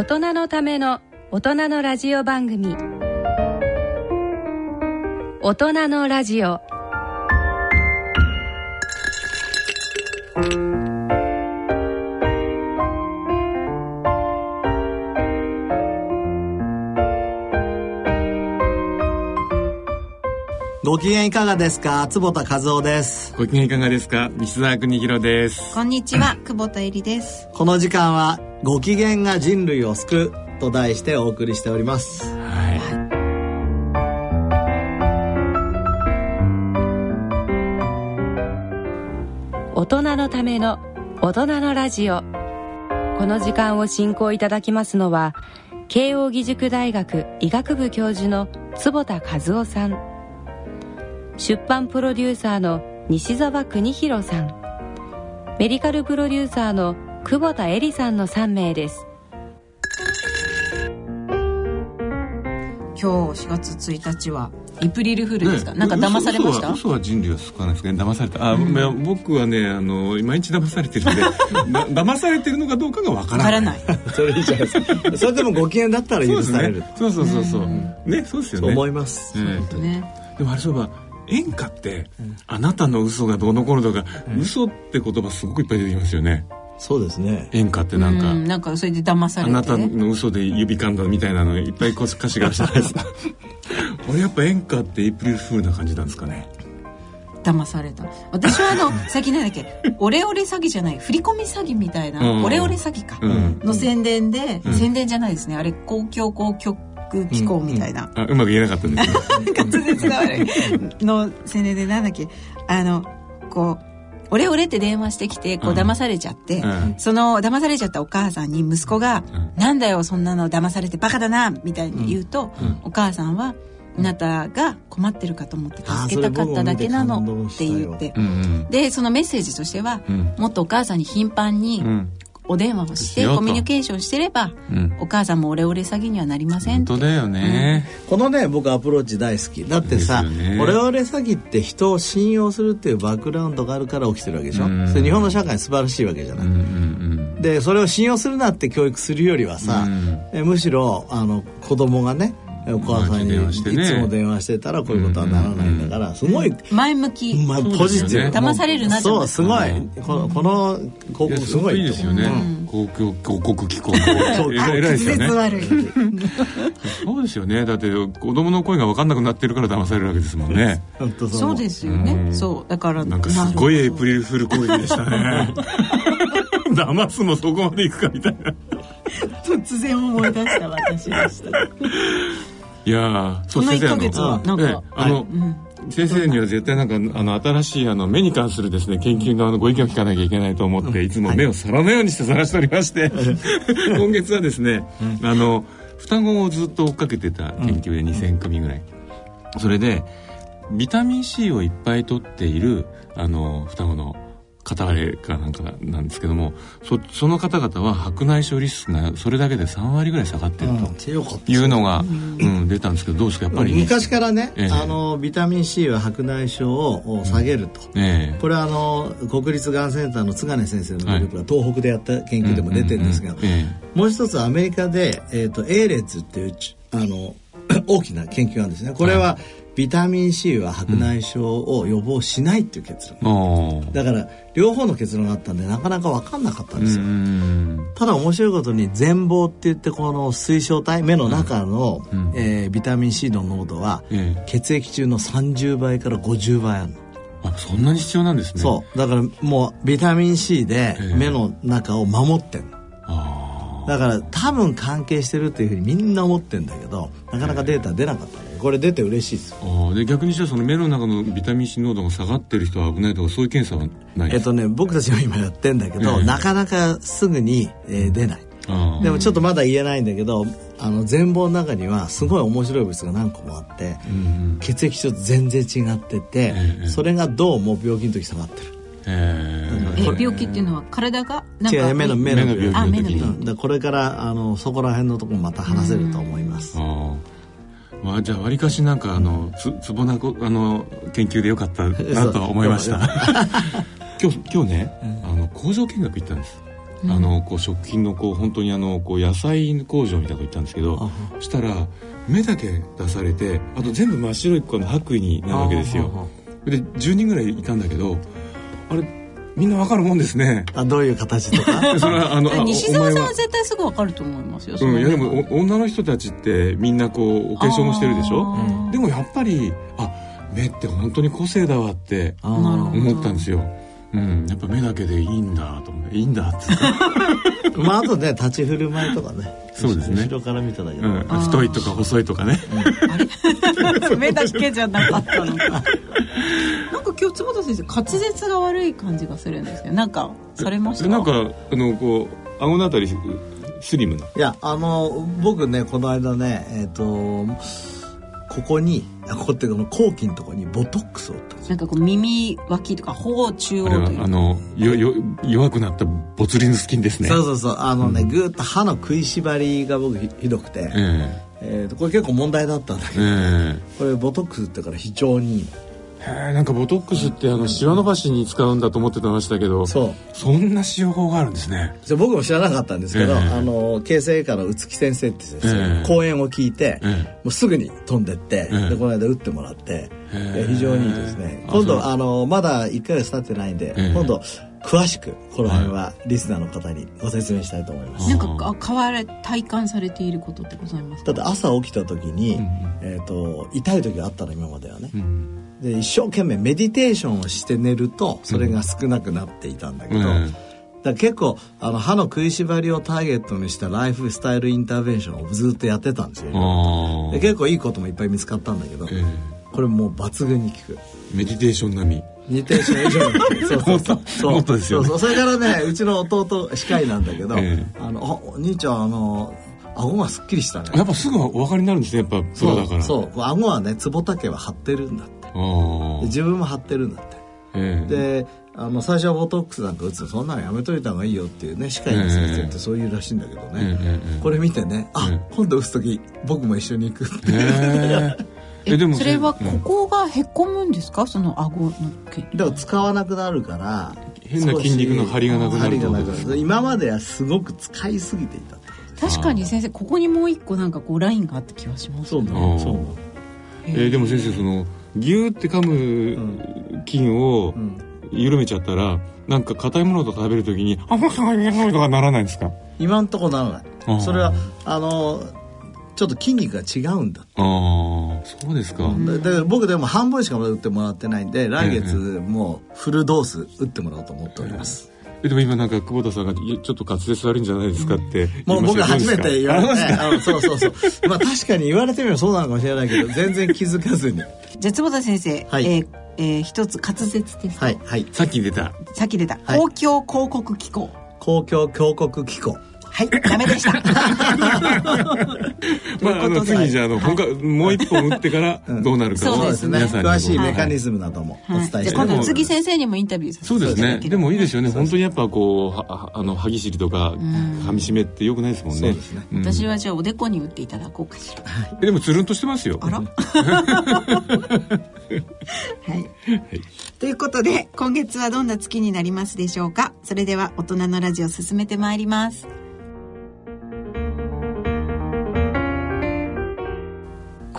大人のための大人のラジオ番組。大人のラジオ。ご機嫌いかがですか？坪田和夫です。ご機嫌いかがですか？西澤邦弘です。こんにちは。久保田恵里です。この時間はご機嫌が人類を救うと題してお送りしております。はい。大人のための大人のラジオ。この時間を進行いただきますのは慶應義塾大学医学部教授の坪田和夫さん。出版プロデューサーの西澤邦弘さん。メディカルプロデューサーの久保田恵里さんの3名です。今日4月1日はエイプリルフールですか、なんか騙されました？嘘嘘は人類は救わないですね。騙された。あ、まあ僕はねあの毎日騙されてるんで だ騙されてるのかどうかがわからない。わからない。それいいじゃないですかそれでもご機嫌だったら許されるね。そうそうそうそう。ねそうですよね。と思います、ええ。ね。でもあれそういえば演歌って、あなたの嘘がどうのこうのとか、嘘って言葉すごくいっぱい出てきますよねそうですね。演歌ってなんか、うんなんかそれで騙されて。あなたの嘘で指噛んだみたいなのいっぱい歌詞が あるじゃないですかこれやっぱ演歌ってエイプリルフールな感じなんですかね。騙された。私はあの 最近なんだっけオレオレ詐欺じゃない振り込み詐欺みたいな、うん。オレオレ詐欺か、うん。の宣伝で、うん。宣伝じゃないですね。あれ公共交響機構みたいな、あうまく言えなかったんですね。滑舌が悪い。の宣伝でなんだっけあのこうオレオレって電話してきてこううん。騙されちゃって、うん。その騙されちゃったお母さんに息子がうん「なんだよそんなの騙されてバカだな」みたいに言うと、うん。お母さんは「あなたが困ってるかと思って助けたかっただけなの」ってて言ってうんうんでそのメッセージとしては、うん。もっとお母さんに頻繁にうんお電話をししてコミュニケーションしてれば、うん。お母さんもオレオレ詐欺にはなりませんって。本当だよね、このね僕アプローチ大好き。だってさ、ね。オレオレ詐欺って人を信用するっていうバックグラウンドがあるから起きてるわけでしょ、うん。それ日本の社会素晴らしいわけじゃない、うんうん。でそれを信用するなって教育するよりはさ、うん。えむしろあの子供がねお母さんにい電話してねつも電話してたらこういうことはならないんだから、すごい、前向き、まあ、ポジティブ、騙されるなそうすごい、うん。このこの広い告やすごいいいですよね、うん。公共広告機構ですよねそうですよねだって子供の声が分かんなくなってるから騙されるわけですもんねそうですよね、うんそうだからなんかすごいエイプリリルフール攻撃でしたね騙すもそこまでいくかみたいな突然思い出した私でしたいやーそうこの1ヶ先生あの月はなんか、ええあの、うん。先生には絶対なんかあの新しいあの目に関するですね研究のあのご意見を聞かなきゃいけないと思って、いつも目を皿のようにして探しておりまして、今月はですね、あの双子をずっと追っかけてた研究で2000組ぐらい、それでビタミン C をいっぱい取っているあの双子の片割れかなんかなんですけどもそその方々は白内障リスクがそれだけで3割ぐらい下がってるとたいうのが、うん。出たんですけどどうですか？やっぱり。昔からね、ええ。あのビタミン C は白内障を下げると、ええ。これはあの国立がんセンターの津金先生のグループが東北でやった研究でも出てるんですが、もう一つアメリカで、えー、と A 列っていうちあの 大きな研究があるんですね。これは、ビタミン C は白内障を予防しないっていう結論、えおーだから両方の結論があったんでなかなか分かんなかったんですよ、うん。ただ面白いことに全貌って言ってこの水晶体目の中の、うん。えービタミン C の濃度は、ええ。血液中の30倍から50倍あるの、あそんなに必要なんですね。そう。だからもうビタミン C でええ。目の中を守ってんの。あだから多分関係してるっていうふうにみんな思ってんだけどなかなかデータ出なかったねこれ出て嬉しいですあーで逆にしたらその目の中のビタミン C 濃度が下がってる人は危ないとかそういう検査はない。えっとね僕たちも今やってんだけど、ええ。なかなかすぐに、えー出ない。でもちょっとまだ言えないんだけどあの全貌の中にはすごい面白い物質が何個もあって、うん血液中と全然違ってて、ええそれがどうも病気の時下がってる。ええ。ー病気っていうのは体がなんか違う目の目の病気の病気。うんだからこれからあのそこら辺のところもまた話せると思います、あーまあじゃあわりかしなんかあのつつぼなこあの研究でよかったなとは思いました。今日今日ね、あの工場見学行ったんです。あのこう食品のこう本当にあのこう野菜工場みたいなとこ行ったんですけどそしたら目だけ出されてあと全部真っ白いこの白衣になるわけですよ。で10人ぐらいいたんだけどあれみんなわかるもんですね。あどういう形とか？それはあのあ西澤さんは絶対すぐわかると思いますよ、うん、いやでそのもお女の人たちってみんなこうお化粧もしてるでしょ？でもやっぱりあ目って本当に個性だわって思ったんですようんやっぱ目だけでいいんだと思っていいんだって言ってまああとね立ち振る舞いとかね。そうですね。後ろから見ただけど、うん、太いとか細いとかね。目だけじゃなかったのか。なんか今日坪田先生滑舌が悪い感じがするんですよ。なんかされました？でなんかあのこう顎のあたりスリムな？いやあの僕ねこの間ねえっ、とここにあここってこの後期のところにボトックスを打ったんですよ。なんかこう耳脇とか頬中央という。あのよよ弱くなったボツリヌス菌ですね。そうそうそう。あのね、ぐーっと歯の食いしばりが僕ひひどくて、ええ。ーとこれ結構問題だったんだけえど、えこれボトックスってから非常にいいなんかボトックスってあのシワ伸ばしに使うんだと思ってましたけどそう。そんな使用法があるんですね。僕も知らなかったんですけど、ええ。あの形成科の宇月先生ってですね、ええ。講演を聞いて、ええ。もうすぐに飛んでって、ええ。でこの間打ってもらって、非常にいいですね。あ今度あのまだ1ヶ月経ってないんで、ええ。今度詳しくこの辺はリスナーの方にご説明したいと思います、なんかあ変われ体感されていることってございますか？だって朝起きた時に、うんえー、と痛い時があったの今まではね、うんで一生懸命メディテーションをして寝るとそれが少なくなっていたんだけど、うん。だ結構あの歯の食いしばりをターゲットにしたライフスタイルインターベンションをずっとやってたんですよで結構いいこともいっぱい見つかったんだけど、えこれもう抜群に効く。えメディテーション並み。メディテーション以上 そうそうそう。もっともっとですよね。そうそう。それからねうちの弟歯科医なんだけど、えあのあお兄ちゃんあの顎がすっきりしたね。やっぱすぐお分かりになるんですねやっぱプそうロだから。そう。顎はねつぼたけは張ってるんだって自分も張ってるんだって。ええ。であの最初はボトックスなんか打つのそんなのやめといた方がいいよっていうね歯科医の先生ってそういうらしいんだけどね、ええ。ええこれ見てねあ、うん今度打つ時僕も一緒に行くって、へえ。えでもそれはうん。ここがへっこむんですか？その顎の毛。だから使わなくなるから変な筋肉の張りがなくなると張りがなくなる。今まではすごく使いすぎていた確かに先生ここにもう一個なんかこうラインがあった気がしますそうそうえーでも先生そのギューって噛む菌をうん。緩めちゃったらなんか硬いものとか食べるときに「あもうそういうとかならないんですか？今んとこならない。それはあのちょっと筋肉が違うんだああそうですか、でで僕でも半分しかまだ打ってもらってないんで来月もうフルドース打ってもらおうと思っております、えでも今なんか久保田さんがいや「ちょっと滑舌悪いんじゃないですか」ってもう僕は初めて言われて、てあのそうそうそう。まあ確かに言われてみればそうなのかもしれないけど、全然気づかずに。じゃあ坪田先生、はい。えーえー一つ滑舌テスト、はい、はい。さっき出た。さっき出た、はい。公共広告機構。公共強国機構。はいダメでした。まああの次じゃああの、本格もう一本打ってからどうなるかをそうですね。皆さんに詳しいメカニズムなどもお伝えしてい度次先生にもインタビューさせてそうですね。でもいいですよね。本当にやっぱこうははあの歯ぎしりとか噛み締めってよくないですもんね。そうですね。ん。私はじゃあおでこに打っていただこうかしら。えでもつるんとしてますよ。あら。はい。ということで、今月はどんな月になりますでしょうか？それでは、大人のラジオ進めてまいります。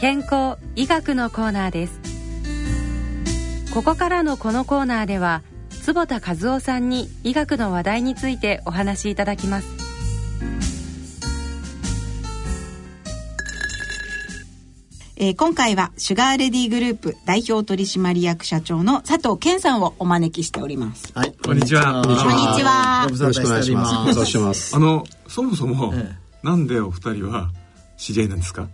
健康医学のコーナーですここからのこのコーナーでは坪田和夫さんに医学の話題についてお話しいただきますえー今回はシュガーレディグループ代表取締役社長の佐藤健さんをお招きしておりますはい、こんにちはこんにちは。こんにちはご無沙汰しております。お願いします。あのそもそも、えなんでお二人は知り合いなんですか？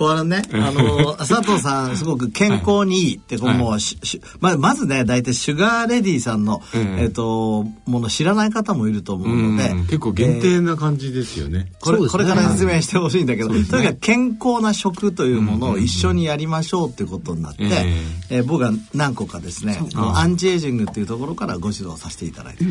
これね、あの、佐藤さん、すごく健康にいいって、こうはい。もうし、しままずね、大体シュガーレディさんの、えええっと、もの知らない方もいると思うのでうん、結構限定な感じですよね、これそうですね。これから説明してほしいんだけど、とにかく健康な食というものを一緒にやりましょうっていうことになって、ええ。ー僕は何個かですね、アンチエイジングっていうところからご指導させていただいて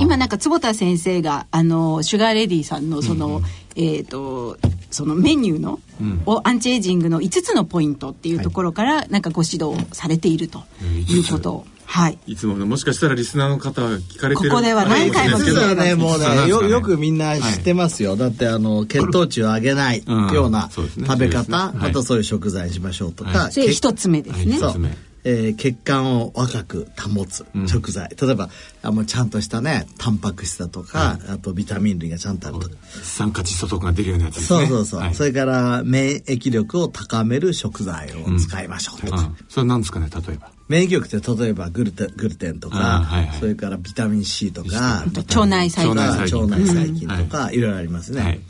今なんか坪田先生があのシュガーレディさんのその、えっ、とそのメニューの、うん。をアンチエイジングの5つのポイントっていうところから、なんかご指導されているということ。を、はい。いつものもしかしたらリスナーの方は聞かれてるここでは何回もですけど実はね、もうね、よよくみんな知ってまますよ。だって、あの、血糖値を上げないうん。ような食べ方、そうですね。はい。あとそういう食材にしましょうとか。は、それ一つ目ですね、そう一つ目えー血管を若く保つん。食材、例えばあもうちゃんとしたねタンパク質だとか、あとビタミン類がちゃんとある。とか、酸化窒素とかが出るようなやつですね。そうそうそう、はい。それから免疫力を高める食材を使いましょうとか、あそれなんですかね例えば。免疫力って例えばグルテングルテンとか、あはいはい。それからビタミン C とか腸内細菌。腸内腸内細細菌菌とか、いろいろありますね、はい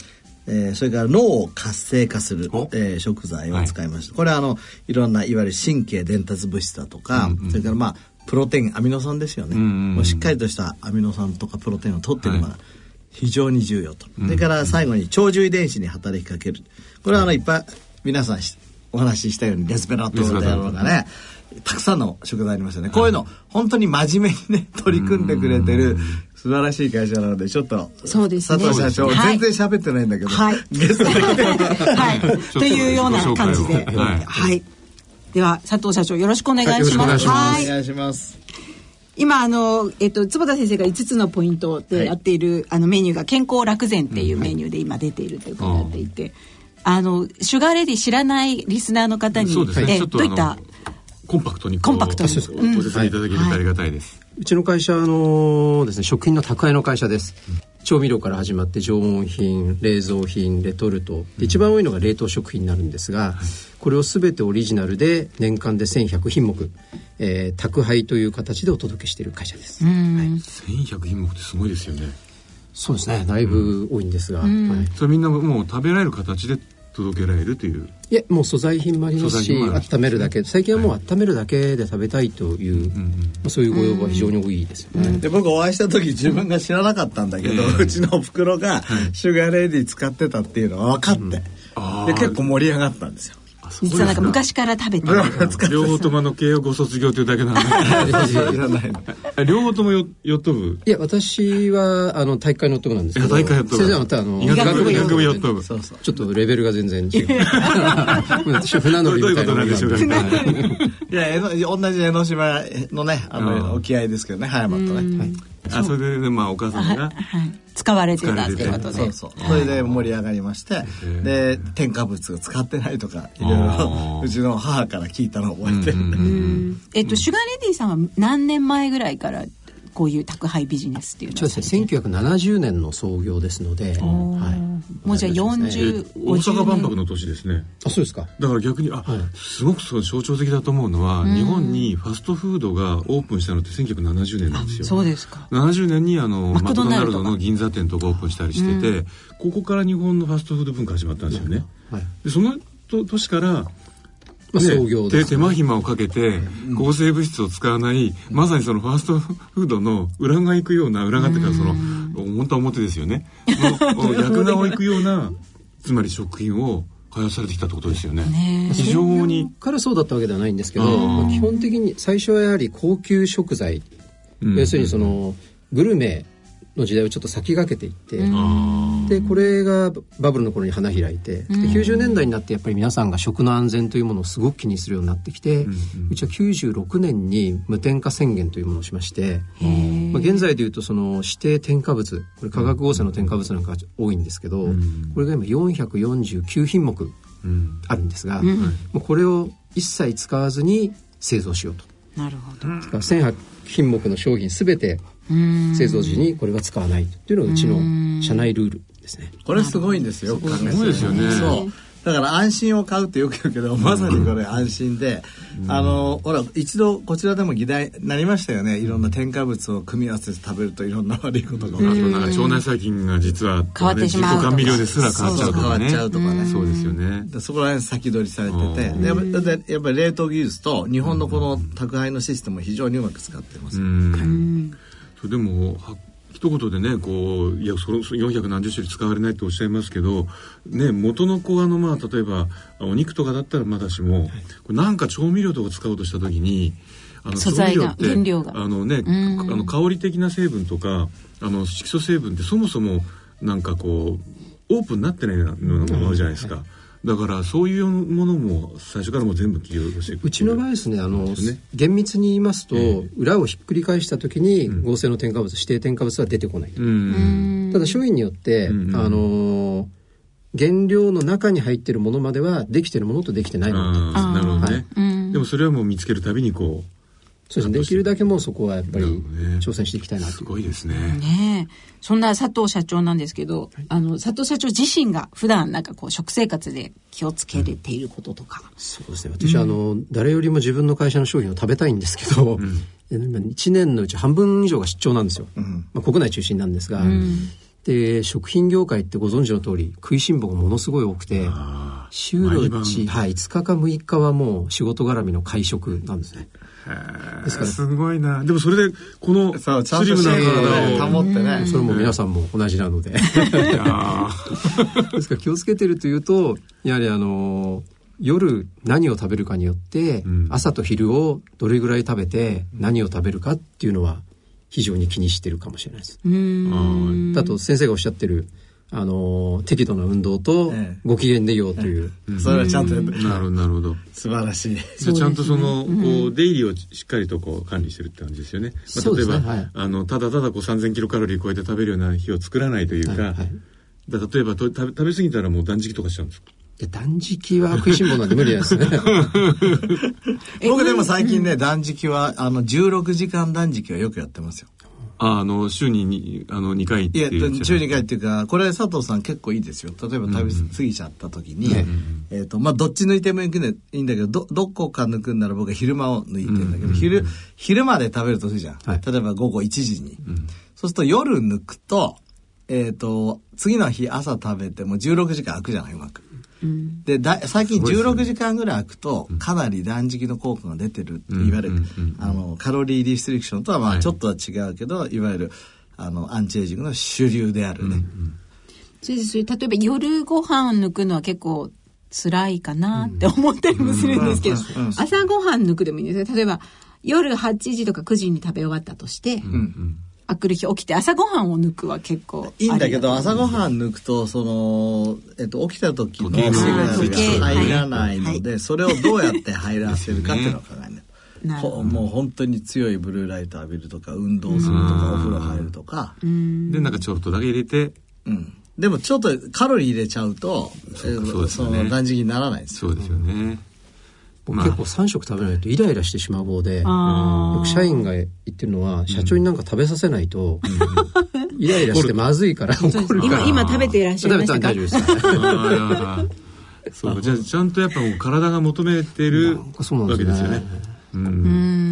えーそれから脳を活性化するお、えー食材を使いました、これはあのいろんないわゆる神経伝達物質だとか、それからまあプロテインアミノ酸ですよね、うんうんうん。もうしっかりとしたアミノ酸とかプロテインを取っているのが非常に重要と、それから最後に長寿遺伝子に働きかける。これはあのいっぱい皆さんしお話ししたようにレスペラトールであるとかねたくさんの食材ありますよね、こういうの本当に真面目にね取り組んでくれてる素晴らしい会社なのでちょっとそうですね。佐藤社長、はい。全然喋ってないんだけど、はい。ゲストで来てはい、というような感じで、はい。はい。では佐藤社長よろしくお願いします。はいよろしくお願いします。はい。お願いします今あのえっと坪田先生が5つのポイントでやっている、あのメニューが健康楽膳っていうメニューで今出ているということになっていて、あのシュガーレディ知らないリスナーの方に、そうですね。どういったコンパクトにコンパクトに。ご説明いただけるとありがたいです、うちの会社あのですね食品の宅配の会社です。調味料から始まって常温品、冷蔵品、レトルト、で一番多いのが冷凍食品になるんですが、これをすべてオリジナルで年間で1100品目、えー宅配という形でお届けしている会社です。はい1100品目ってすごいですよねそうですね。だいぶ多いんですが、はいそれみんなもう食べられる形で届けられるという。いやもう素材品もありますし温めるだけ。最近はもう温めるだけで食べたいという、まあ、そういうご要望は非常に多いですよね、で僕お会いした時自分が知らなかったんだけど、うちのおふくろがシュガーレディ使ってたっていうのは分かって、で結構盛り上がったんですよ実はなんか昔から食べてる。両方ともあの慶応ご卒業というだけなんで知らないの。両方ともよヨット部いや私はあの体育会の夫なんですけど。いや体育会の夫先生はまたあの医学部医医学部ヨット部そうそう。ちょっとレベルが全然違う。私は船乗りみたいなどういうことなんでしょうか。い。や同じ江ノ島のねあのうん。沖合ですけどね葉山とね、はいあそれでまあお母さんがはい。使われてたっていうことで。そうそう。それで盛り上がりましてで添加物を使ってないとかいろいろうちの母から聞いたのを覚えてる、えっとシュガーレディさんは何年前ぐらいからこういう宅配ビジネスっていうのをそうですね。1970年の創業ですので、はい、もうじゃあえ40大阪万博50の年ですね。あそうですか。だから逆にあ、すごくそう象徴的だと思うのは、日本にファストフードがオープンしたのって1970年なんですよ。そうですか。70年にあのマクドドナルドの銀座店とかオープンしたりしてて、ここから日本のファストフード文化始まったんですよね、はい。でそのと年からまあ、ね創業です、手手間暇をかけて抗生物質を使わない、まさにそのファーストフードの裏が行くような裏側っていうかその本当は表ですよね。の役名を行くようなつまり食品を開発されてきたってことですよね。非常に。からそうだったわけではないんですけど、うんまあ基本的に最初はやはり高級食材、うん。要するにそのグルメの時代をちょっと先駆けていって、でこれがバブルの頃に花開いてで90年代になってやっぱり皆さんが食の安全というものをすごく気にするようになってきて、うちは96年に無添加宣言というものをしまして、まあ、現在でいうとその指定添加物これ化学合成の添加物なんかが多いんですけど、これが今449品目あるんですが、もうこれを一切使わずに製造しようと。なるほど。だから1100品目の商品全て製造時にこれは使わないっていうのがうちの社内ルールですね。これすごいんですよ。すごいですよねそう。だから安心を買うってよく言うけど、まさにこれ安心で、あの、ほら、一度こちらでも議題になりましたよね。いろんな添加物を組み合わせて食べるといろんな悪いことが起きあとる。なんか腸内細菌が実は変わってしまう甘味料ですら変わっちゃうとかね変わっちゃうとかねそうですよねでそこら辺先取りされてて、でやっぱり冷凍技術と日本のこの宅配のシステムを非常にうまく使ってます。うんそうでもは一言でねこういやそのそ400何十種類使われないっておっしゃいますけどね元の子あのまあ例えばお肉とかだったらまだしも、これなんか調味料とか使おうとした時にあの素材が原料が。あのね、あの香り的な成分とかあの色素成分ってそもそもなんかこうオープンになってないようなものもあるじゃないですか。だからそういうものも最初からもう全部起用していくうちの場合ですねあのですね。厳密に言いますと、裏をひっくり返した時に合成の添加物、指定添加物は出てこない、うん。ただ商品によって、うんあの原料の中に入ってるものまではできてるものとできてないものどね、はいでもそれはもう見つけるたびにこそうですね。できるだけもうそこはやっぱり挑戦していきたいなうすというごいですね。ねえ。そんな佐藤社長なんですけど、あの佐藤社長自身が普段なんかこう食生活で気をつけれていることとか、そうですね。私、あの誰よりも自分の会社の商品を食べたいんですけど、今1年のうち半分以上が出張なんですよ、まあ、国内中心なんですが、で食品業界ってご存知の通り食いしん坊がものすごい多くて週のうち、はい、5日か6日はもう仕事絡みの会食なんですねですからすごいな。でもそれでこのスリムな体を保ってね。それも皆さんも同じなので。ですから気をつけてるというとやはりあの夜何を食べるかによって、朝と昼をどれぐらい食べて何を食べるかっていうのは非常に気にしてるかもしれないです。だと先生がおっしゃってるあの適度な運動とええ。ご機嫌でいようという、それはちゃんとやって。なるほどなるほど。素晴らしい。じゃあちゃんとその、こう出入りをしっかりとこう管理してるって感じですよね。まあ、例えば、すね。はい。あのただただこう3000キロカロリー超えて食べるような日を作らないというか、はいはい。だ例えばと食べ食べ過ぎたらもう断食とかしちゃうんですか？いや断食は食いしん坊なんで無理ですね。僕でも最近ね、断食は、あの、16時間断食はよくやってますよ。ああの週ににあの2回っていや、いうやつ週2回っていうか、これ佐藤さん結構いいですよ。例えば食べ過ぎちゃった時に、えっ、と、まあ、どっち抜いてもいいんだけど、ど、どこか抜くんなら僕は昼間を抜いてんだけど、昼、昼まで食べるとするじゃん。はい例えば午後1時に。そうすると夜抜くと、えっ、と、次の日朝食べても16時間空くじゃない、うまく。でだ最近16時間ぐらい空くとかなり断食の効果が出てるっていわゆる、あのカロリーリストリクションとはまあちょっとは違うけど、い、わゆるあのアンチエイジングの主流であるね、それでそれ例えば夜ご飯抜くのは結構辛いかなって思ったりもするんですけど、うんうん朝ごはん抜くでもいいんですよ例えば夜8時とか9時に食べ終わったとして、あくる日起きて朝ごはんを抜くは結構いいんだけど朝ごはん抜くとその、えっと、起きた時の時が入らないので、それをどうやって入らせるかっていうのを考えない。ほほもう本当に強いブルーライト浴びるとか運動するとかお風呂入るとか、でなんかちょっとだけ入れて。うん、でもちょっとカロリー入れちゃうとえーそうですよね。の断食にならないんですよ。そうですよね。僕結構3食食べないとイライラしてしまう方で、あよく社員が言ってるのは、社長になんか食べさせないと、イライラしてまずいから怒るから。今今食べていらっしゃい食べたましたから大丈夫です。あーそうじゃあちゃんとやっぱもう体が求めてるそうなんでね。わけですすよね。うん。うん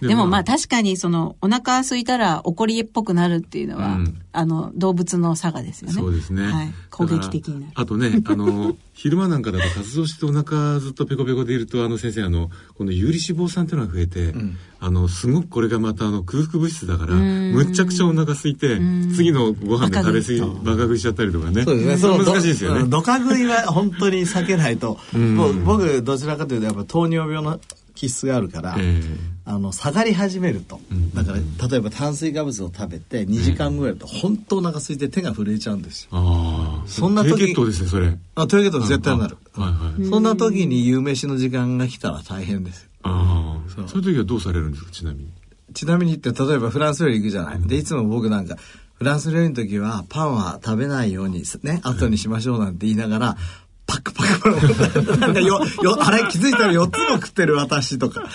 ででもままああ確かにそのお腹空いたら怒りっぽくなるっていうのは、うんあの動物の差がですよね。そうですね。はい、攻撃的になるあとね、あの、昼間なんかだと活動してお腹ずっとペコペコでいると、あの先生、あの、この有利脂肪酸っていうのが増えて、あの、すごくこれがまたあの空腹物質だから、むっちゃくちゃお腹空いて、次のご飯で食べ過ぎ、バカ食いしちゃったりとかね。そうですね。難しいですよね。どどか食いは本当に避けないと。もう僕、どちらかというと、やっぱ糖尿病の気質があるから、えあの下がり始めると、だから例えば炭水化物を食べて2時間ぐらいだと本当お腹空いて手が震えちゃうんですよ、ああそんな時低血糖ですねそれ。あトイレット絶対なる、はいはい。そんな時に夕飯の時間が来たら大変ですよ。ああそう。いう時はどうされるんですかちなみに？ちなみに言って例えばフランス料理行くじゃない、でいつも僕なんかフランス料理の時はパンは食べないようにね後にしましょうなんて言いながら、パクパクパクなんかよよあれ気づいたら4つも食ってる私とか。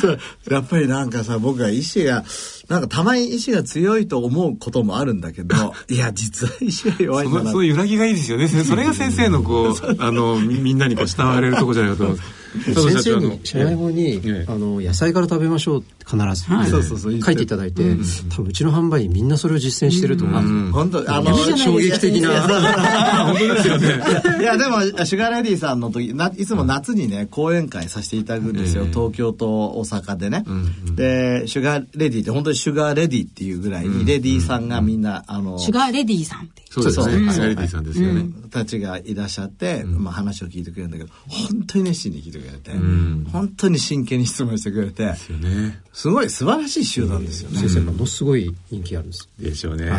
そうやっぱりなんかさ僕は意志がなんかたまに意志が強いと思うこともあるんだけど いや実は意志が弱いんだな。そのそういう揺らぎがいいですよね。それが先生のこうあのみみんなにこう慕われるとこじゃないかと思います先生社長のに社内法に、ええ。あの野菜から食べましょうって必ず、はい。そうそうそう。言って書いていただいて、多分うちの販売員みんなそれを実践してると思う。んですよ、本当あの衝撃的な。本当ですよね。いやでもシュガーレディさんの時ないつも夏にね講演会させていただくんですよ、ええ東京と大阪でね、んでシュガーレディって本当にシュガーレディっていうぐらいにレディさんがみんな、あのシュガーレディさんって。そうですそうそう。ねサイレディさんですよね。たちがいらっしゃって、まあ、話を聞いてくれるんだけど本当に熱心に聞いてくれて、ん。本当に真剣に質問してくれてですよね。すごい素晴らしい集団ですよね、先生ものすごい人気あるんです。でしょうね、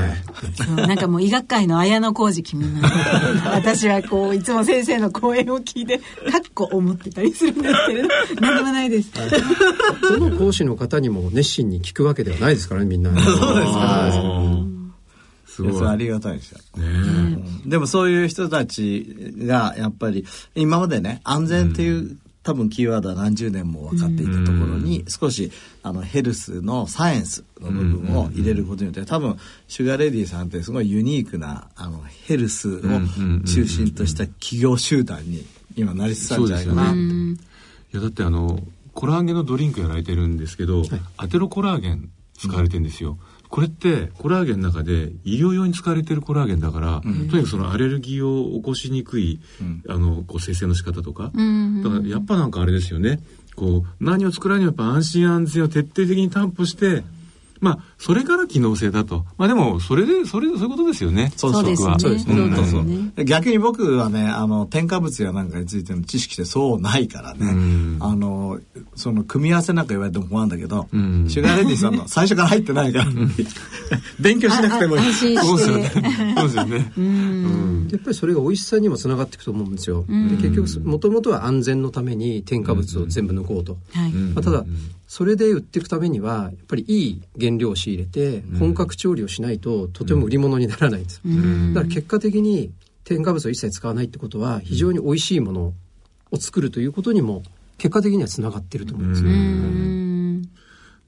うんなんかもう医学界の綾小路君 私はこういつも先生の講演を聞いてかっこ思ってたりするんですけれど何でもないです。どの講師の方にも熱心に聞くわけではないですからねみんな。そうですあーすごありがたいですよ。ね。でもそういう人たちがやっぱり今までね安全っていう、多分キーワードは何十年も分かっていたところに少しあのヘルスのサイエンスの部分を入れることによって多分シュガーレディさんってすごいユニークなあのヘルスを中心とした企業集団に今なりつつあるんじゃないかな。いやだってあのコラーゲンのドリンクやられてるんですけど、アテロコラーゲン使われてるんですよ、これってコラーゲンの中で医療用に使われてるコラーゲンだから、とにかくそのアレルギーを起こしにくい、あのこう生成の仕方とか、だからやっぱなんかあれですよね。こう何を作らにもやっぱ安心安全を徹底的に担保してまあそれから機能性だと。まあでもそれでそれそういうことですよね。そうそうですね。そううんですそうね逆に僕はねあの添加物やなんかについての知識ってそうないからね、ん。あのその組み合わせなんか言われても困るんだけど、ん。シュガーレディさんの最初から入ってないから。勉強しなくてもいい。そうですよね。そうですよね。うん。やっぱりそれが美味しさにもつながっていくと思うんですよ。で結局もともとは安全のために添加物を全部抜こうと。はい。まあ、ただそれで売っていくためにはやっぱりいい原料を仕入れて本格調理をしないととても売り物にならないんです。だから結果的に添加物を一切使わないってことは非常に美味しいものを作るということにも結果的にはつながってると思うんですよ。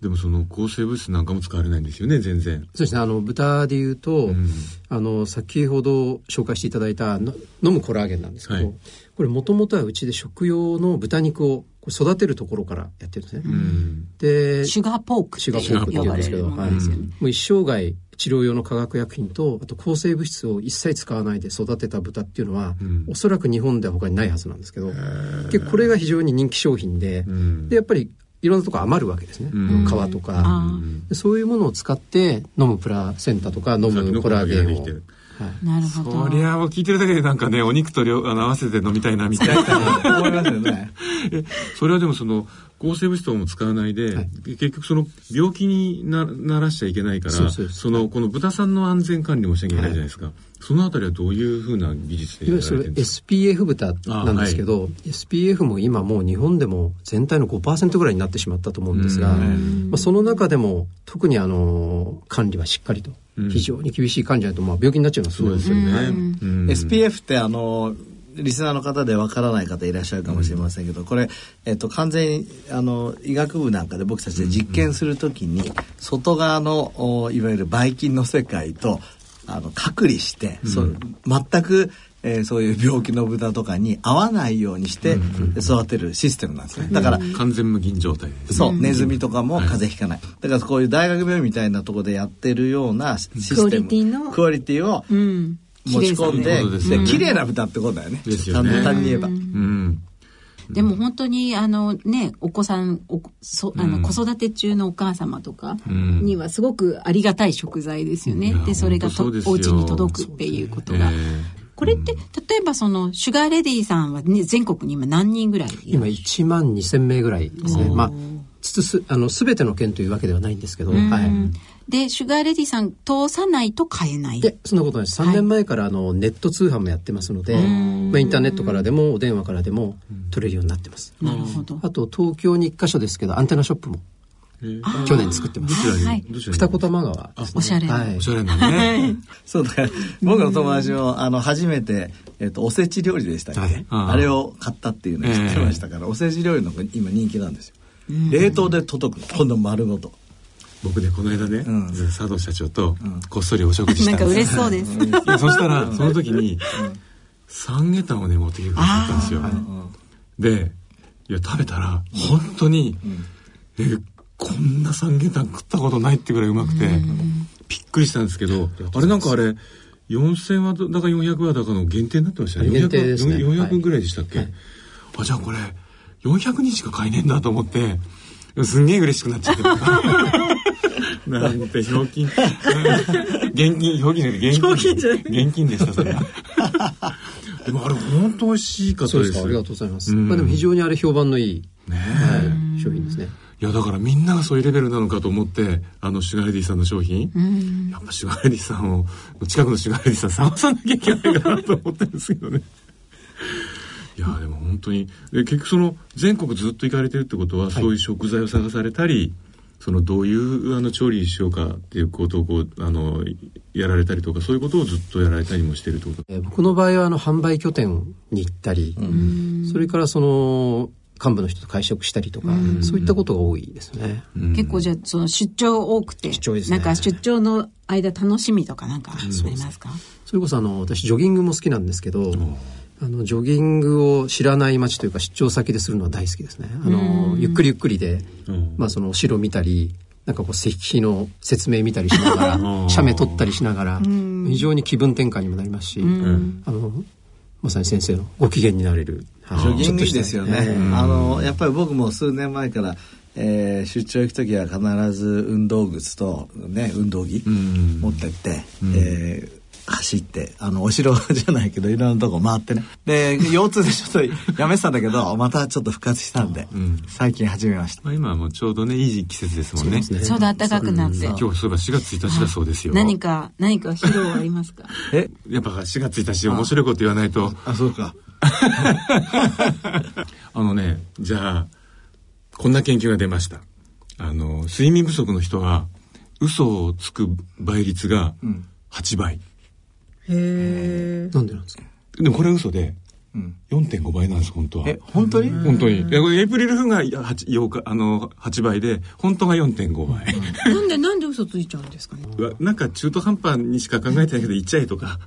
うんでもその抗生物質なんかも使われないんですよね全然。そうですねあの豚でいうと、ん。あの先ほど紹介していただいたの飲むコラーゲンなんですけど、はい。これもともとはうちで食用の豚肉を育てるところからやってるんですね。うん。でシュガーポークシュガーポークって言うんですけど、はい、ものですよねもう一生涯治療用の化学薬品とあと抗生物質を一切使わないで育てた豚っていうのは、ん。おそらく日本では他にないはずなんですけど結構これが非常に人気商品で,、ん。でやっぱりいろんなとこ余るわけですね、皮とか、そういうものを使って飲むプラセンタとか飲むコラーゲンを。コラーゲンができてるあなるほど。そりゃもう聞いてるだけでなんかねお肉と両あの合わせて飲みたいなみたいな。思いますよね。えそれはでもその抗生物質とかも使わないで、はい。結局その病気になならしちゃいけないからそうそうですのこの豚さんの安全管理もしなきゃいけないじゃないですか、そのあたりはどういうふうな技術でいわゆるそれやられてるんですか？SPF 豚なんですけど、SPF も今もう日本でも全体の5%ぐらいになってしまったと思うんですが、まあ、その中でも特にあの管理はしっかりと、非常に厳しい管理じゃないとまあ病気になっちゃうのはすごいですよね。うん。SPF ってあのリスナーの方でわからない方いらっしゃるかもしれませんけど、これ、えっと、完全にあの医学部なんかで僕たちで実験するときに、外側のおいわゆるばい菌の世界とあの隔離して、そう全く、えーそういう病気の豚とかに合わないようにして育てるシステムなんですね。だから、完全無菌状態。そう、ネズミとかも風邪ひかない。だからこういう大学病院みたいなところでやってるようなシステム。クオリティの？クオリティをうん。持ち込んで、うですよね。で綺麗な豚ってことだよね。ですよね。簡単に言えば。うんでも本当にあのねお子さんおそあの子育て中のお母様とかん。にはすごくありがたい食材ですよね。でそれがとお家に届くっていうことが。えこれって例えばそのシュガーレディさんは、ね、全国に今何人ぐらいいる？今1万2000名ぐらいですね。まあつつあの全ての件というわけではないんですけど、はい。うんでシュガーレディさん通さないと買えない。でそんなことないです。3年前からあのネット通販もやってますので、まあ、インターネットからでもお電話からでも取れるようになってます、なるほど。あと東京に1箇所ですけどアンテナショップも去年作ってます。二子玉川ね。おしゃれな。はい。おしゃれなね。そうだから僕の友達もあの初めて、えっとおせち料理でしたっけ、はい。あれを買ったっていうのを知ってましたから、おせち料理の今人気なんですよ、冷凍で届くの。今度丸ごと僕ねこの間ね、うん。佐藤社長とこっそりお食事したなんかんです嬉しそうです。いやそしたらその時に三下タをね持ってきてくださったんですよ。でいや食べたら本当に、えこんな三下タ食ったことないってぐらいうまくてびっくりしたんですけどあれなんかあれ4000話だか400話だかの限定になってましたね。限定ですね。400はい。ぐらいでしたっけ、あじゃあこれ400人しか買えねえんだと思ってすんげえ嬉しくなっちゃって なんてひょうきん。現金ひょうきんじゃない現金。現金でしたそれは。でもあれ本当美味しかったです。ありがとうございます、うん。まあ、でも非常にあれ評判のいい、ねはい、商品ですね。いやだからみんながそういうレベルなのかと思ってあのシュガーレディさんの商品、やっぱシュガーレディさんを近くのシュガーレディさん探さなきゃいけないかなと思ってるんですけどねいやでも本当に。で結局その全国ずっと行かれてるってことは、そういう食材を探されたりそのどういうあの調理しようかっていうことをこうあのやられたりとかそういうことをずっとやられたりもしてるってこと。えー僕の場合はあの販売拠点に行ったり、それからその幹部の人と会食したりとか、そういったことが多いですね。結構じゃあその出張多くて出張ですね。なんか出張の間楽しみとかなんかありますか、それこそあの私ジョギングも好きなんですけど、あのジョギングを知らない街というか出張先でするのは大好きですね。あのゆっくりゆっくりで、まあそのお城見たり。なんかこう石碑の説明見たりしながら写メ撮ったりしながら非常に気分転換にもなりますし、あのまさに先生のご機嫌になれる。ジョギングいいですよね、ええあのやっぱり僕も数年前から、えー出張行く時は必ず運動靴と、ね、運動着持ってって、えー走ってあのお城じゃないけどいろんなとこ回ってね。で腰痛でちょっとやめてたんだけどまたちょっと復活したんで、最近始めました。まあ、今はもうちょうどねいい季節ですもんね。ちょうど暖かくなって、今日そういえば4月1日だそうですよ。何か何か披露ありますか？え？やっぱ4月1日面白いこと言わないと。あそうか。あのねじゃあこんな研究が出ました。あの睡眠不足の人は嘘をつく倍率が8倍、なんでなんですか？でもこれ嘘でうん。4.5倍なんです本当は。え本当に？本当に。いやこれエイプリルフーが8 8日あの8倍で本当が4.5倍、なんでなんで嘘ついちゃうんですかね？うわなんか中途半端にしか考えてないけど言っちゃえとか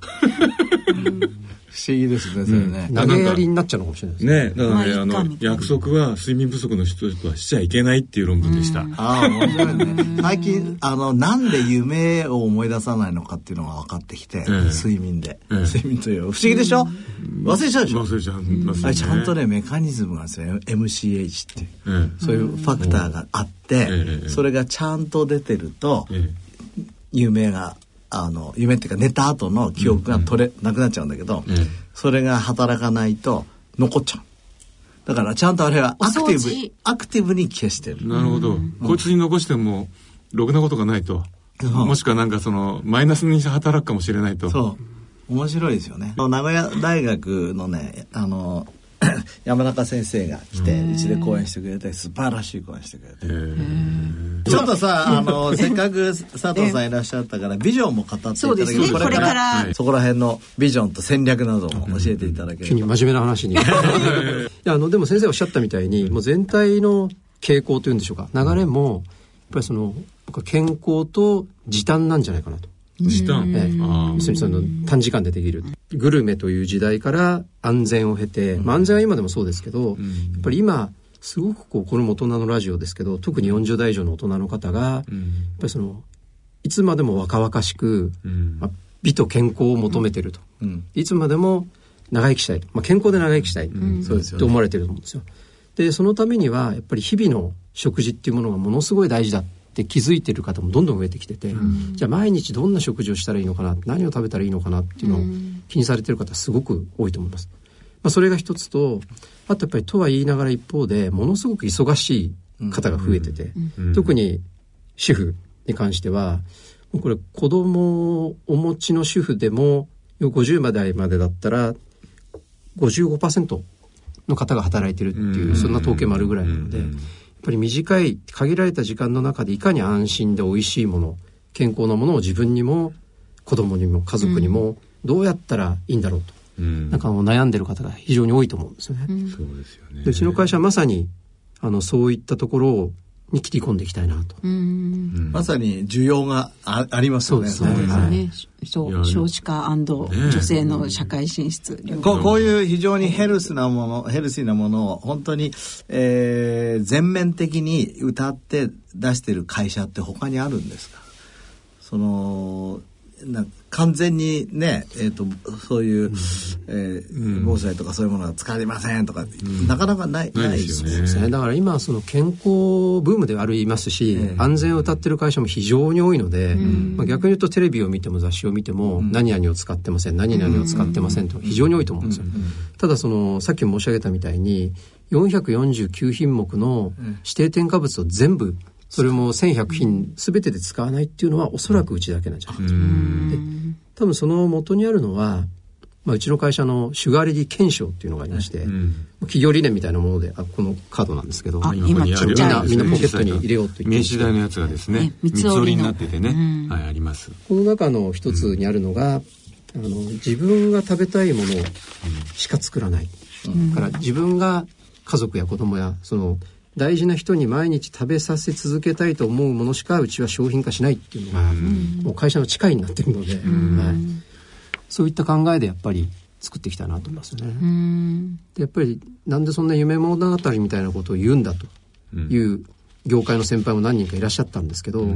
不思議ですねそれね、投げやりになっちゃうのかもしれないですね。ねだからね、まあの約束は睡眠不足の人とはしちゃいけないっていう論文でした、ああ面白いね。最近あのなんで夢を思い出さないのかっていうのが分かってきて、ええ睡眠で、ええ睡眠という不思議でしょ、忘れちゃうでしょ？忘れちゃいますよねあれちゃんとねメカニズムがですよ。MCH っていう。ええそういうファクターがあって、ええそれがちゃんと出てると、え夢があの夢っていうか寝た後の記憶が取れ、なくなっちゃうんだけど、ええそれが働かないと残っちゃう。だからちゃんとあれはアクティブアクティブに消してる。えなるほど、こいつに残してもろくなことがないと、う。んもしくはなんかそのマイナスに働くかもしれないと。そう。面白いですよね。名古屋大学のねあの 山中先生が来てうちで講演してくれて素晴らしい講演してくれて。ええちょっとさあの せっかく佐藤さんいらっしゃったからビジョンも語っていただけそうですね。これから。そこら辺のビジョンと戦略なども教えていただけると。急に真面目な話に。いやあのでも先生おっしゃったみたいにもう全体の傾向というんでしょうか。流れもやっぱりその僕は健康と時短なんじゃないかなと。時短、ええ要するにその短時間でできる。グルメという時代から安全を経て、まあ、安全は今でもそうですけど、やっぱり今すごくこうこれも大人のラジオですけど特に40代以上の大人の方が、やっぱりそのいつまでも若々しく、うん。まあ、美と健康を求めてると、うん。いつまでも長生きしたい、まあ、健康で長生きしたい、と思われてると思うんですよ。でそのためにはやっぱり日々の食事っていうものがものすごい大事だ。って気づいてる方もどんどん増えてきてて、じゃあ毎日どんな食事をしたらいいのかな何を食べたらいいのかなっていうのを気にされてる方すごく多いと思います。まあ、それが一つとあとやっぱりとは言いながら一方でものすごく忙しい方が増えてて、特に主婦に関してはこれ子供をお持ちの主婦でも50までまでだったら55%の方が働いてるっていう、そんな統計もあるぐらいなので、ぱり短い限られた時間の中でいかに安心で美味しいもの健康なものを自分にも子供にも家族にもどうやったらいいんだろうと、うん、なんかもう悩んでる方が非常に多いと思うんですよね。そうですよね。うちの会社はまさにあのそういったところをに切り込んでいきたいなと。まさに需要があありますよね。そうですね。そう少子化女性の社会進出、ね、こうこういう非常にヘルスなものヘルシーなものを本当に、えー、全面的に歌って出してる会社って他にあるんですか？そのな完全にね、えーと、そういう、うん、えー、防災とかそういうものが使われませんとか、うん、なかなかないないですよね。だから今その健康ブームでありますし、えー、安全を謳ってる会社も非常に多いので、うん、まあ、逆に言うとテレビを見ても雑誌を見ても、何々を使ってません何々を使ってませんと非常に多いと思うんですよ、ただそのさっき申し上げたみたいに449品目の指定添加物を全部それも1100品全てで使わないっていうのはおそらくうちだけなんじゃないかと。で多分その元にあるのは、まあ、うちの会社のシュガーレディ検証っていうのがありまして、うん、企業理念みたいなものであこのカードなんですけど今みんなみんなポケットに入れようと言って名刺代のやつがですね三つ折りになっててね、うん、はいあります。この中の一つにあるのが、うん、あの自分が食べたいものしか作らない、だから自分が家族や子供やその大事な人に毎日食べさせ続けたいと思うものしかうちは商品化しないっていうのが、もう会社の誓いになってるので、はい、そういった考えでやっぱり作ってきたなと思いますね。でやっぱりなんでそんな夢物語みたいなことを言うんだという業界の先輩も何人かいらっしゃったんですけど、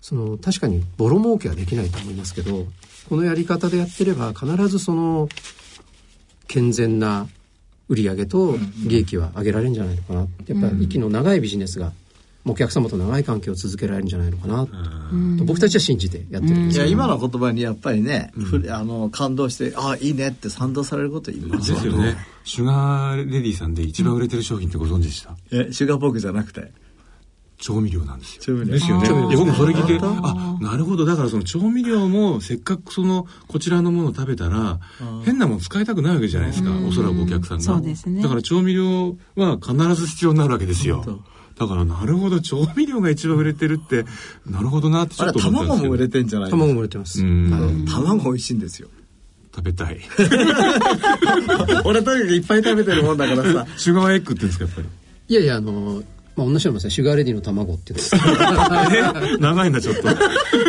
その確かにボロ儲けはできないと思いますけどこのやり方でやってれば必ずその健全な売り上げと利益は上げられるんじゃないのかな。やっぱり息の長いビジネスがお客様と長い関係を続けられるんじゃないのかな。と僕たちは信じてやってるんですいや今の言葉にやっぱりね、うん、あの感動してあいいねって賛同されること言いますですよね。シュガーレディさんで一番売れてる商品ってご存知でした、えシュガーポークじゃなくて調味料なんですよ。調味料。ですよね。僕もそれ聞いて、あ、なるほど。だからその調味料もせっかくその、こちらのものを食べたら、変なもの使いたくないわけじゃないですか。おそらくお客さんが。そうですね。だから調味料は必ず必要になるわけですよ。だからなるほど調味料が一番売れてるってなるほどなってちょっと思ったんですけど卵も売れてんじゃない卵も売れてます卵美味しいんですよ食べたい 俺とにかくいっぱい食べてるもんだからさ シュガーエッグって言うんですかやっぱり？いやいやあのまあ、同じようなシュガーレディの卵っていう 長いんだ、ちょっと。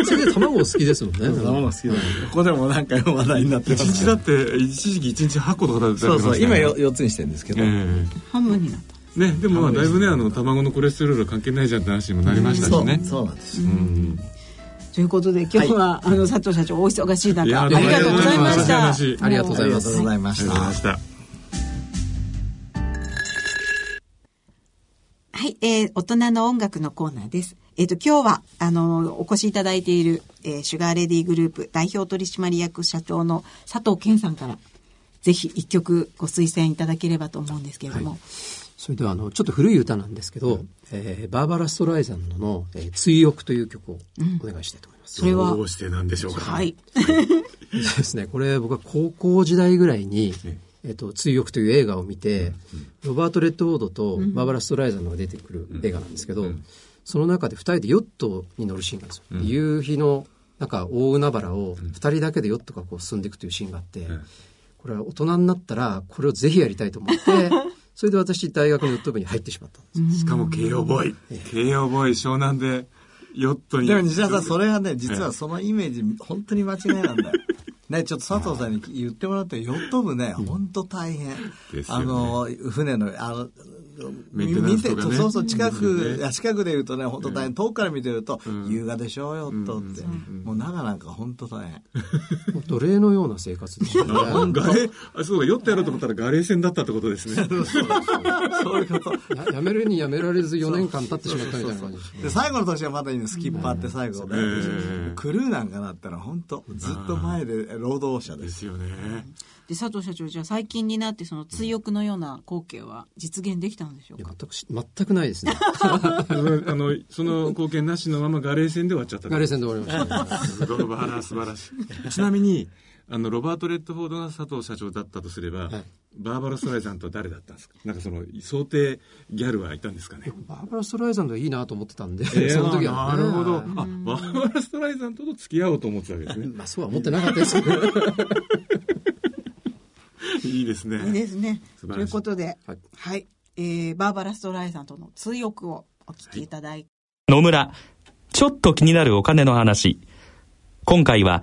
それで卵好きですもんね。卵好きだ、ね、ここでも何回も話題になってます、一日だって、一時期一日8個とか食べてた、ね、そうそう、今 4, 4つにしてるんですけど。えー、半分になった。ね、でもまあだいぶねあの卵のコレステロールは関係ないじゃんって話にもなりましたしね。そうなんです。うんということで今日は、はい、あの佐藤社長お忙しい中ありがとうございました。ありがとうございます。ありがとうございました。えー、大人の音楽のコーナーです。えっ、ー、と、今日は、あの、お越しいただいている、えー、シュガーレディグループ代表取締役社長の佐藤健さんから、ぜひ一曲ご推薦いただければと思うんですけれども。はい、それでは、あの、ちょっと古い歌なんですけど、うん、えー、バーバラ・ストライザンドの、えー、追憶という曲をお願いしたいと思います。うん、それはどうしてなんでしょうか。はい。ですね、これ僕は高校時代ぐらいに、えっと、追憶という映画を見て、ロバート・レッドウォードとバーバラ・ストライザーのが出てくる映画なんですけど、その中で2人でヨットに乗るシーンがあるんですよ。夕日のなんか大海原を2人だけでヨットがこう進んでいくというシーンがあって、これは大人になったらこれをぜひやりたいと思って、それで私大学のヨット部に入ってしまったんですしかも慶応ボーイ。慶応ボーイ湘南でヨットに。でも西田さん、それはね、実はそのイメージ、本当に間違いなんだよ。ね、ちょっと佐藤さんに言ってもらって、ヨット部ね、本当大変。あの、船の、あの、メンテナンスとか、ね、そうそう近く、ね、近くで言うとね本当大変、遠くから見てると、優雅でしょうよとって、もう長なんか本当大変。奴隷のような生活ですね。ガレあそうか酔ってやろうと思ったらガレー船だったってことですね。そういうこと。やめるにやめられず4年間経ってしまったみたいな感じで最後の年はまだいいのスキッパーって最後で、クルーなんかなったら本当ずっと前で労働者でですすよねで佐藤社長じゃあ最近になってその追憶のような光景は実現できたんでしょういやか全くし全くないですね。あのその貢献なしのままガレー戦で終わっちゃった。ガレー戦で終わりました。すごい。素晴ら素晴らしい。ちなみにあのロバート・レッドフォードが佐藤社長だったとすれば、はい。バーバラ・ストライさんとは誰だったんですか？なんかその想定ギャルはいたんですかね？バーバラ・ストライザンドいいなと思ってたんで、えーその時は、なるほど。あ、バーバラ・ストライザンとと付き合おうと思ってたわけですね。まあそうは思ってなかったですけど いいですね。いいですねということではいはい、えーバーバラ・ストライさんとの追憶をお聞きいただいて、野村、ちょっと気になるお金の話。今回は、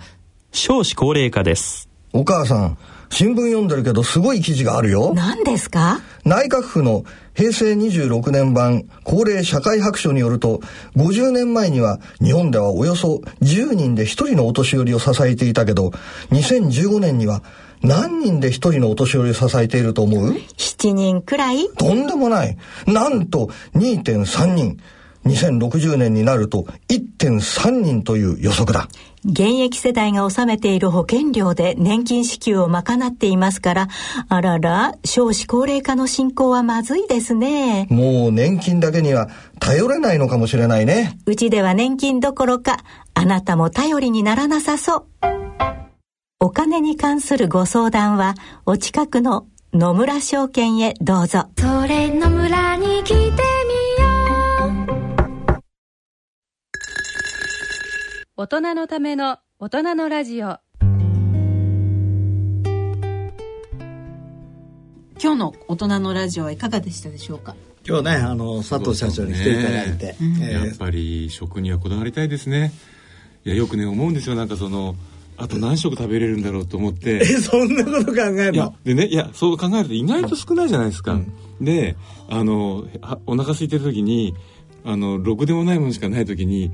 少子高齢化です。お母さん、新聞読んでるけどすごい記事があるよ。何ですか？内閣府の平成26年版高齢社会白書によると、50年前には日本ではおよそ10人で1人のお年寄りを支えていたけど、2015年には何人で1人のお年寄りを支えていると思う？7人くらい？とんでもない。なんと2.3人。2060年になると1.3人という予測だ。現役世代が納めている保険料で年金支給を賄っていますから、あらら、少子高齢化の進行はまずいですね。もう年金だけには頼れないのかもしれないね。うちでは年金どころか、あなたも頼りにならなさそう。お金に関するご相談は、お近くの野村証券へどうぞ。それの村に来てみよう大人のための大人のラジオ今日の大人のラジオはいかがでしたでしょうか？今日ねあの佐藤社長に来ていただいて、えーやっぱり食にはこだわりたいですね。いや、よくね、思うんですよ。なんかその、あと何食食べれるんだろうと思って。えそんなこと考えるの、でね、いや、そう考えると意外と少ないじゃないですか。で、あの、はお腹空いてる時に、あの、ろくでもないものしかない時に、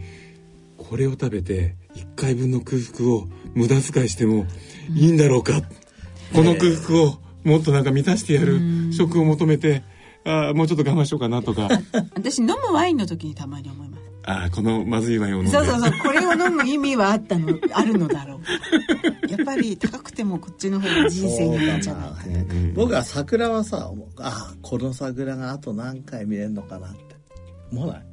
これを食べて、1回分の空腹を無駄遣いしてもいいんだろうか？この空腹をもっとなんか満たしてやる食を求めて、あーもうちょっと我慢しようかなとか、私飲むワインの時にたまに思いますあーこのまずいワインを飲んで。そうそうそうこれを飲む意味はあったのあるのだろう。やっぱり高くてもこっちの方が人生にいいんじゃないかなね僕は桜はさあこの桜があと何回見れるのかなって。思わない。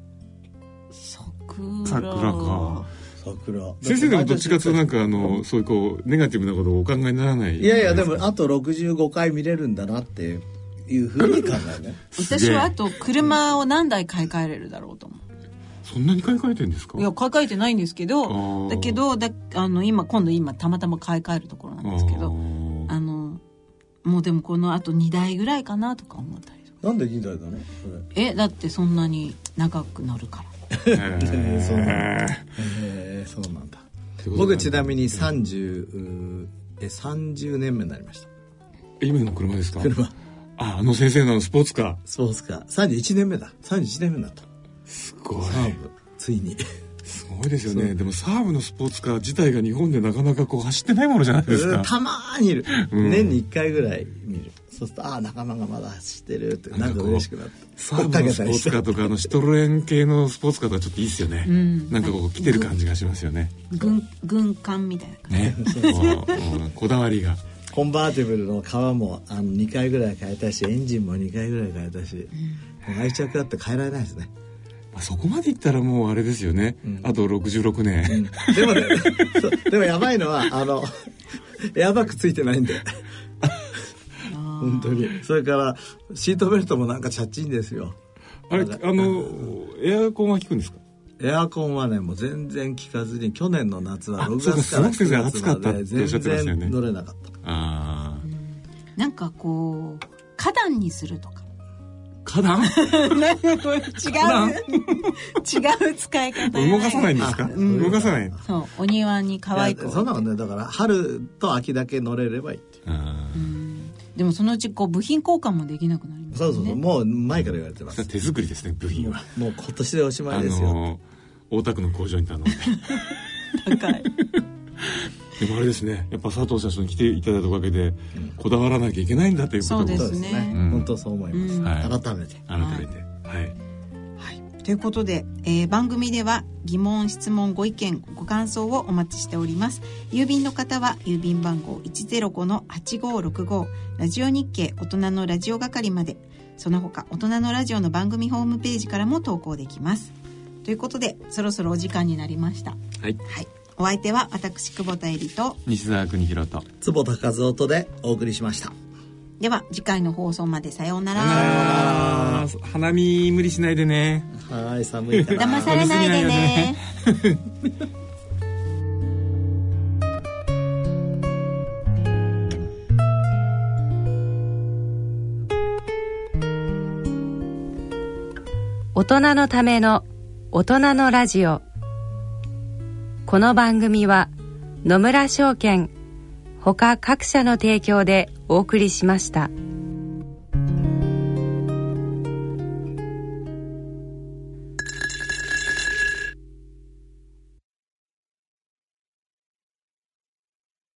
桜。桜か。桜。先生でもどっちかというとなんかあの、そういうこう、ネガティブなことをお考えにならない。いやいやでもあと65回見れるんだなっていうふうに考えるね。私はあと車を何台買い替えれるだろうと思うそんなに買い替えてるんですか？いや買い替えてないんですけあどー。だけどだあの今今度今たまたま買い替えるところなんですけどあのもうでもこのあと2台ぐらいかなとか思ったりとか。なんで2台だのそれ。えだってそんなに長く乗るから。えそうなんだ。ーへえそうなんだ。僕ちなみに30うーえ30年目になりました。今の車ですか？車。あ、あの先生のスポーツカー。スポーツカー。31年目だ。31年目になった。すごい。サーブついにすごいですよね。でもサーブのスポーツカー自体が日本でなかなかこう走ってないものじゃないですか。たまーにいる、うん年に1回ぐらい見るそうするとああ仲間がまだ走ってるってなんか嬉しくなってサーブのスポーツカーとかあのシトロエン系のスポーツカーとかちょっといいですよね。なんかこう来てる感じがしますよね。軍軍艦みたいな感ね。こ ううんこだわりが。コンバーティブルの革もあの2回ぐらい変えたしエンジンも2回ぐらい変えたし、もう愛着あって変えられないですねまあそこまでいったらもうあれですよね。あと66年。でもねでもやばいのはあの エアバッグついてないんで。本当に。それからシートベルトもなんかチャッチンですよ。あれ、あの、エアコンは効くんですか？エアコンはねもう全然効かずに去年の夏はあ6そうか月からすごく先生9月暑かったまでっておっしゃってましたよね。全然乗れなかった。ああ。じなんかこう花壇にするとか花壇？なんかこう違う。違う使い方動かさないんですか？動かさない。そうお庭に可愛く。そんなのねだから春と秋だけ乗れればいいっていう。あでもそのうちこう部品交換もできなくなりますよね。そうそうそうもう前から言われてます。あ。手作りですね、部品は。もう今年でおしまあいですよ、の、大田区の工場に頼んで。高いでもあれですね、やっぱ佐藤社長に来ていただいたおかげで、こだわらなきゃいけないんだということをそうですね。うん。本当そう思います、はい。改めて。改めて。はい。ということで、えー、番組では疑問質問ご意見ご感想をお待ちしております。郵便の方は郵便番号105-8565ラジオ日経大人のラジオ係まで。その他大人のラジオの番組ホームページからも投稿できます。ということでそろそろお時間になりました。はい、はい、お相手は私久保田恵里と。西澤邦弘と。坪田和夫とでお送りしました。では次回の放送までさようなら。花見無理しないでね。はい寒いから。騙されないでね。大人のための大人のラジオこの番組は野村証券ほか各社の提供でお送りしました。